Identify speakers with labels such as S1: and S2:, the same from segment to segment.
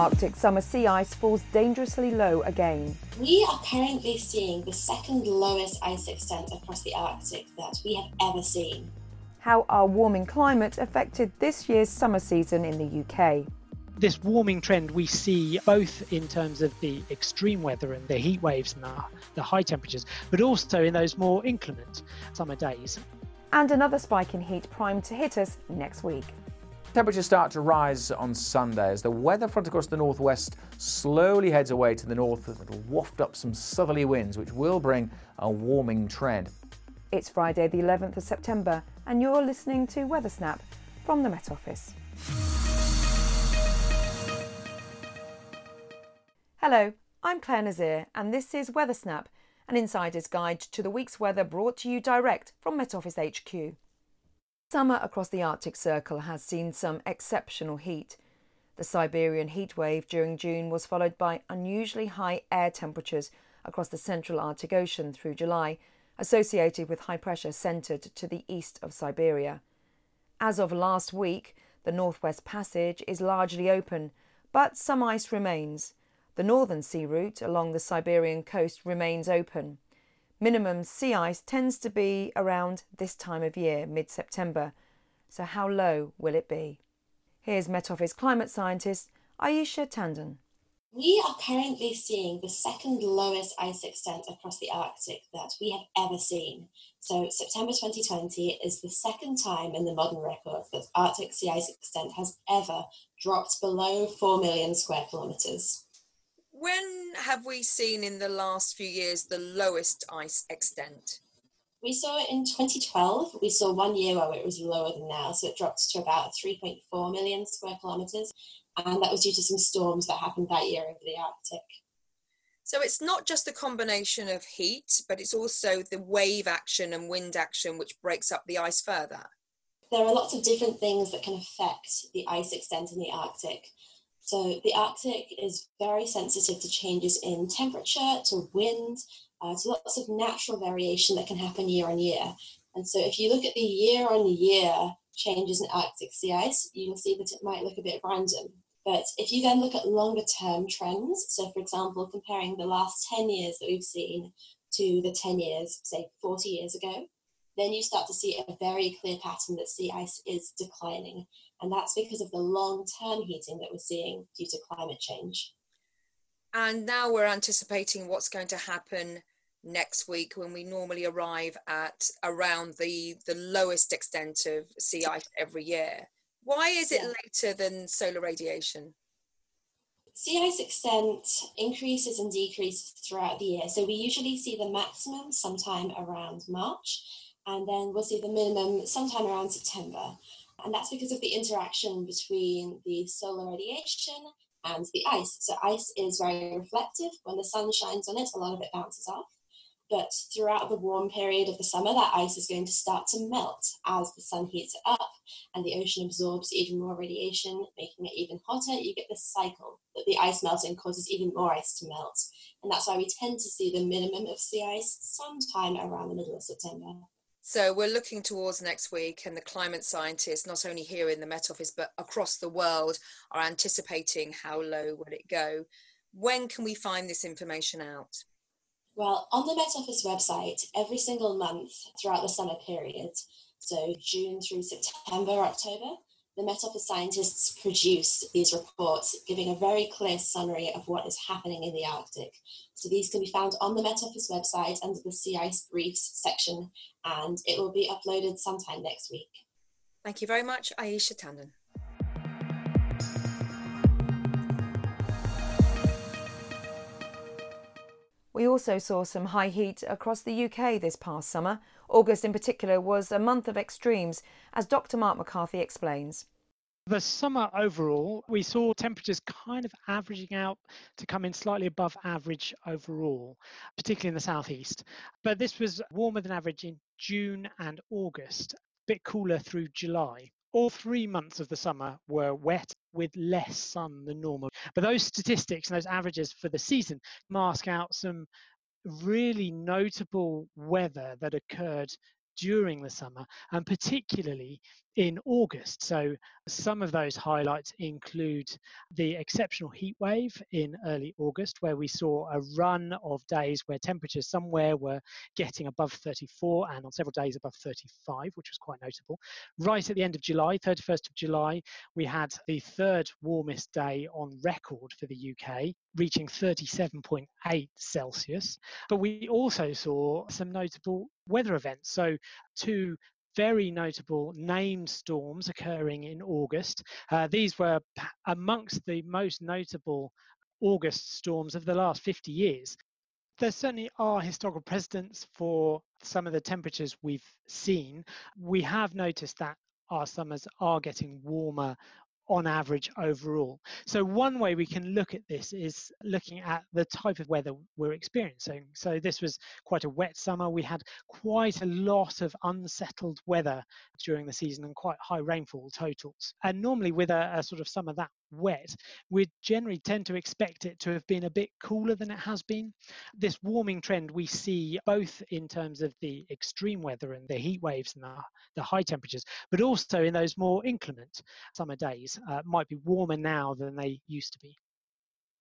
S1: Arctic summer sea ice falls dangerously low again.
S2: We are currently seeing the second lowest ice extent across the Arctic that we have ever seen.
S1: How our warming climate affected this year's summer season in the UK.
S3: This warming trend we see both in terms of the extreme weather and the heat waves and the, the high temperatures, but also in those more inclement summer days.
S1: And another spike in heat primed to hit us next week.
S4: Temperatures start to rise on Sunday as the weather front across the northwest slowly heads away to the north. It'll waft up some southerly winds, which will bring a warming trend.
S1: It's Friday, the 11th of September, and you're listening to Weather Snap from the Met Office. Hello, I'm Clare Nasir, and this is Weather Snap, an insider's guide to the week's weather brought to you direct from Met Office HQ. Summer across the Arctic Circle has seen some exceptional heat. The Siberian heat wave during June was followed by unusually high air temperatures across the central Arctic Ocean through July, associated with high pressure centred to the east of Siberia. As of last week, the Northwest Passage is largely open, but some ice remains. The northern sea route along the Siberian coast remains open. Minimum sea ice tends to be around this time of year, mid September. So, how low will it be? Here's Met Office climate scientist Ayesha Tandon.
S2: We are currently seeing the second lowest ice extent across the Arctic that we have ever seen. So, September 2020 is the second time in the modern record that Arctic sea ice extent has ever dropped below 4 million square kilometres.
S5: When have we seen in the last few years the lowest ice extent?
S2: We saw it in 2012. We saw one year where it was lower than now, so it dropped to about 3.4 million square kilometres, and that was due to some storms that happened that year over the Arctic.
S5: So it's not just the combination of heat, but it's also the wave action and wind action which breaks up the ice further.
S2: There are lots of different things that can affect the ice extent in the Arctic. So the Arctic is very sensitive to changes in temperature, to wind, uh, to lots of natural variation that can happen year on year. And so if you look at the year on year changes in Arctic sea ice, you will see that it might look a bit random. But if you then look at longer term trends, so for example, comparing the last 10 years that we've seen to the 10 years, say 40 years ago, then you start to see a very clear pattern that sea ice is declining. And that's because of the long term heating that we're seeing due to climate change.
S5: And now we're anticipating what's going to happen next week when we normally arrive at around the, the lowest extent of sea ice every year. Why is it yeah. later than solar radiation?
S2: Sea ice extent increases and decreases throughout the year. So we usually see the maximum sometime around March, and then we'll see the minimum sometime around September. And that's because of the interaction between the solar radiation and the ice. So, ice is very reflective. When the sun shines on it, a lot of it bounces off. But throughout the warm period of the summer, that ice is going to start to melt as the sun heats it up and the ocean absorbs even more radiation, making it even hotter. You get this cycle that the ice melting causes even more ice to melt. And that's why we tend to see the minimum of sea ice sometime around the middle of September.
S5: So we're looking towards next week, and the climate scientists, not only here in the Met Office but across the world, are anticipating how low will it go. When can we find this information out?
S2: Well, on the Met Office website, every single month throughout the summer period, so June through September, October, the Met Office scientists produce these reports giving a very clear summary of what is happening in the Arctic. So these can be found on the Met Office website under the Sea Ice Briefs section, and it will be uploaded sometime next week.
S5: Thank you very much, Ayesha Tandon.
S1: We also saw some high heat across the UK this past summer. August, in particular, was a month of extremes, as Dr. Mark McCarthy explains.
S3: The summer overall, we saw temperatures kind of averaging out to come in slightly above average overall, particularly in the southeast. But this was warmer than average in June and August, a bit cooler through July. All three months of the summer were wet with less sun than normal. But those statistics and those averages for the season mask out some really notable weather that occurred during the summer, and particularly in August. So some of those highlights include the exceptional heat wave in early August, where we saw a run of days where temperatures somewhere were getting above 34 and on several days above 35, which was quite notable. Right at the end of July, 31st of July, we had the third warmest day on record for the UK, reaching 37.8 Celsius. But we also saw some notable weather events. So, two very notable named storms occurring in August. Uh, these were amongst the most notable August storms of the last 50 years. There certainly are historical precedents for some of the temperatures we've seen. We have noticed that our summers are getting warmer on average overall. So one way we can look at this is looking at the type of weather we're experiencing. So this was quite a wet summer. We had quite a lot of unsettled weather during the season and quite high rainfall totals. And normally with a, a sort of summer that wet, we generally tend to expect it to have been a bit cooler than it has been. This warming trend we see both in terms of the extreme weather and the heat waves and the, the high temperatures, but also in those more inclement summer days uh, might be warmer now than they used to be.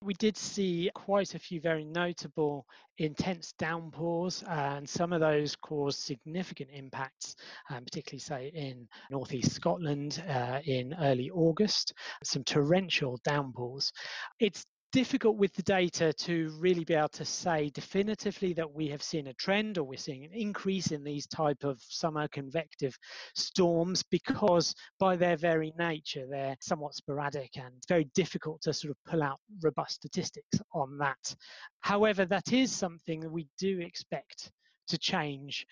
S3: We did see quite a few very notable intense downpours, and some of those caused significant impacts, um, particularly, say, in northeast Scotland uh, in early August, some torrential downpours. It's difficult with the data to really be able to say definitively that we have seen a trend or we're seeing an increase in these type of summer convective storms because by their very nature they're somewhat sporadic and very difficult to sort of pull out robust statistics on that however that is something that we do expect to change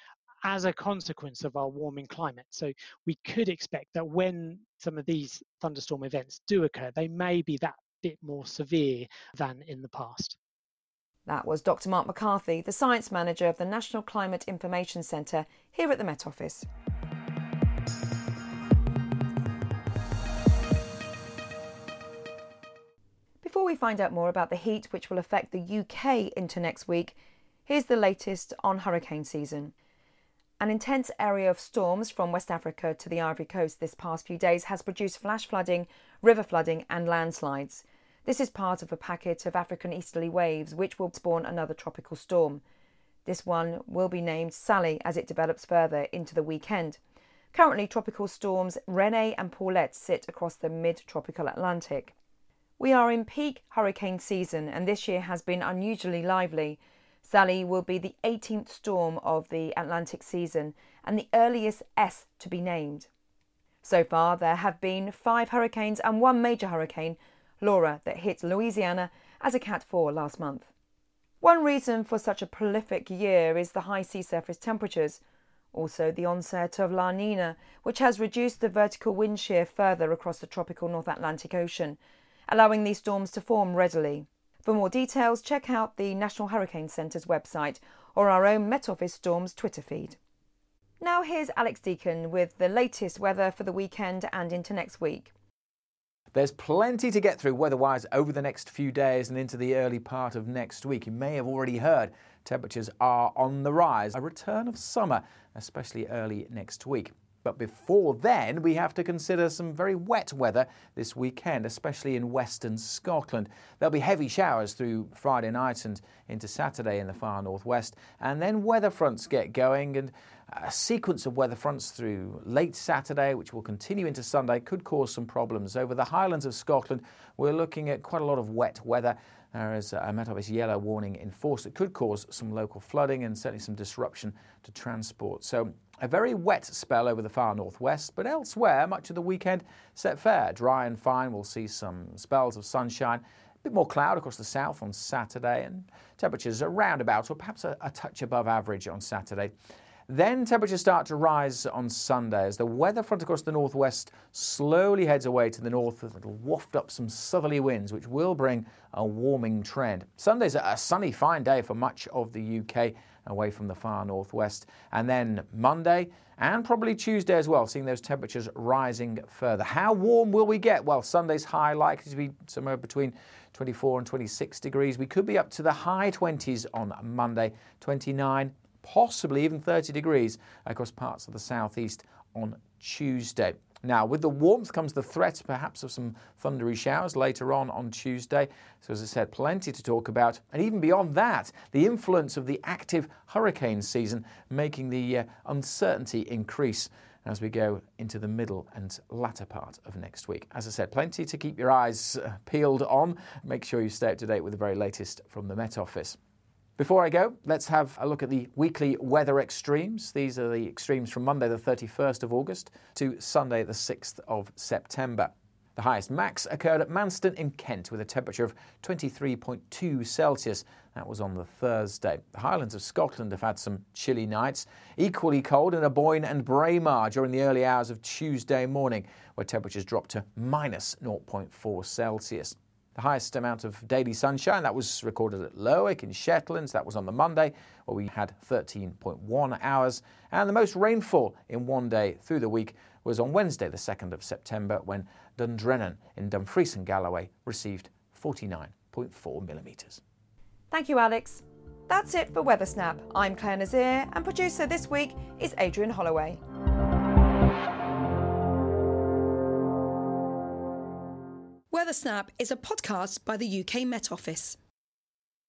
S3: as a consequence of our warming climate. So we could expect that when some of these thunderstorm events do occur, they may be that bit more severe than in the past.
S1: That was Dr. Mark McCarthy, the Science Manager of the National Climate Information Centre here at the Met Office. Before we find out more about the heat which will affect the UK into next week, here's the latest on hurricane season. An intense area of storms from West Africa to the Ivory Coast this past few days has produced flash flooding, river flooding, and landslides. This is part of a packet of African easterly waves which will spawn another tropical storm. This one will be named Sally as it develops further into the weekend. Currently, tropical storms Rene and Paulette sit across the mid tropical Atlantic. We are in peak hurricane season, and this year has been unusually lively. Sally will be the 18th storm of the Atlantic season and the earliest S to be named. So far, there have been five hurricanes and one major hurricane, Laura, that hit Louisiana as a Cat 4 last month. One reason for such a prolific year is the high sea surface temperatures, also the onset of La Nina, which has reduced the vertical wind shear further across the tropical North Atlantic Ocean, allowing these storms to form readily. For more details, check out the National Hurricane Centre's website or our own Met Office Storms Twitter feed. Now here's Alex Deacon with the latest weather for the weekend and into next week.
S4: There's plenty to get through weather-wise over the next few days and into the early part of next week. You may have already heard temperatures are on the rise. A return of summer, especially early next week. But before then, we have to consider some very wet weather this weekend, especially in western Scotland. There'll be heavy showers through Friday night and into Saturday in the far northwest, and then weather fronts get going and a sequence of weather fronts through late Saturday, which will continue into Sunday, could cause some problems. Over the highlands of Scotland, we're looking at quite a lot of wet weather. There is a Met Office yellow warning in force that could cause some local flooding and certainly some disruption to transport. So a very wet spell over the far northwest, but elsewhere, much of the weekend set fair. Dry and fine, we'll see some spells of sunshine. A bit more cloud across the south on Saturday, and temperatures around about, or perhaps a, a touch above average on Saturday. Then temperatures start to rise on Sunday as the weather front across the northwest slowly heads away to the north. It'll waft up some southerly winds, which will bring a warming trend. Sunday's a sunny, fine day for much of the UK away from the far northwest. And then Monday and probably Tuesday as well, seeing those temperatures rising further. How warm will we get? Well, Sunday's high likely to be somewhere between 24 and 26 degrees. We could be up to the high 20s on Monday, 29 possibly even 30 degrees across parts of the southeast on Tuesday. Now, with the warmth comes the threat perhaps of some thundery showers later on on Tuesday. So, as I said, plenty to talk about. And even beyond that, the influence of the active hurricane season making the uh, uncertainty increase as we go into the middle and latter part of next week. As I said, plenty to keep your eyes uh, peeled on. Make sure you stay up to date with the very latest from the Met Office. Before I go, let's have a look at the weekly weather extremes. These are the extremes from Monday, the 31st of August, to Sunday, the 6th of September. The highest max occurred at Manston in Kent with a temperature of 23.2 Celsius. That was on the Thursday. The Highlands of Scotland have had some chilly nights. Equally cold in Aboyne and Braemar during the early hours of Tuesday morning, where temperatures dropped to minus 0.4 Celsius. The highest amount of daily sunshine that was recorded at Lerwick in Shetlands. That was on the Monday, where we had 13.1 hours. And the most rainfall in one day through the week was on Wednesday, the 2nd of September, when Dundrennan in Dumfries and Galloway received 49.4 millimetres.
S1: Thank you, Alex. That's it for Weather Snap. I'm Clare Nasir, and producer this week is Adrian Holloway.
S6: Weather Snap is a podcast by the UK Met Office.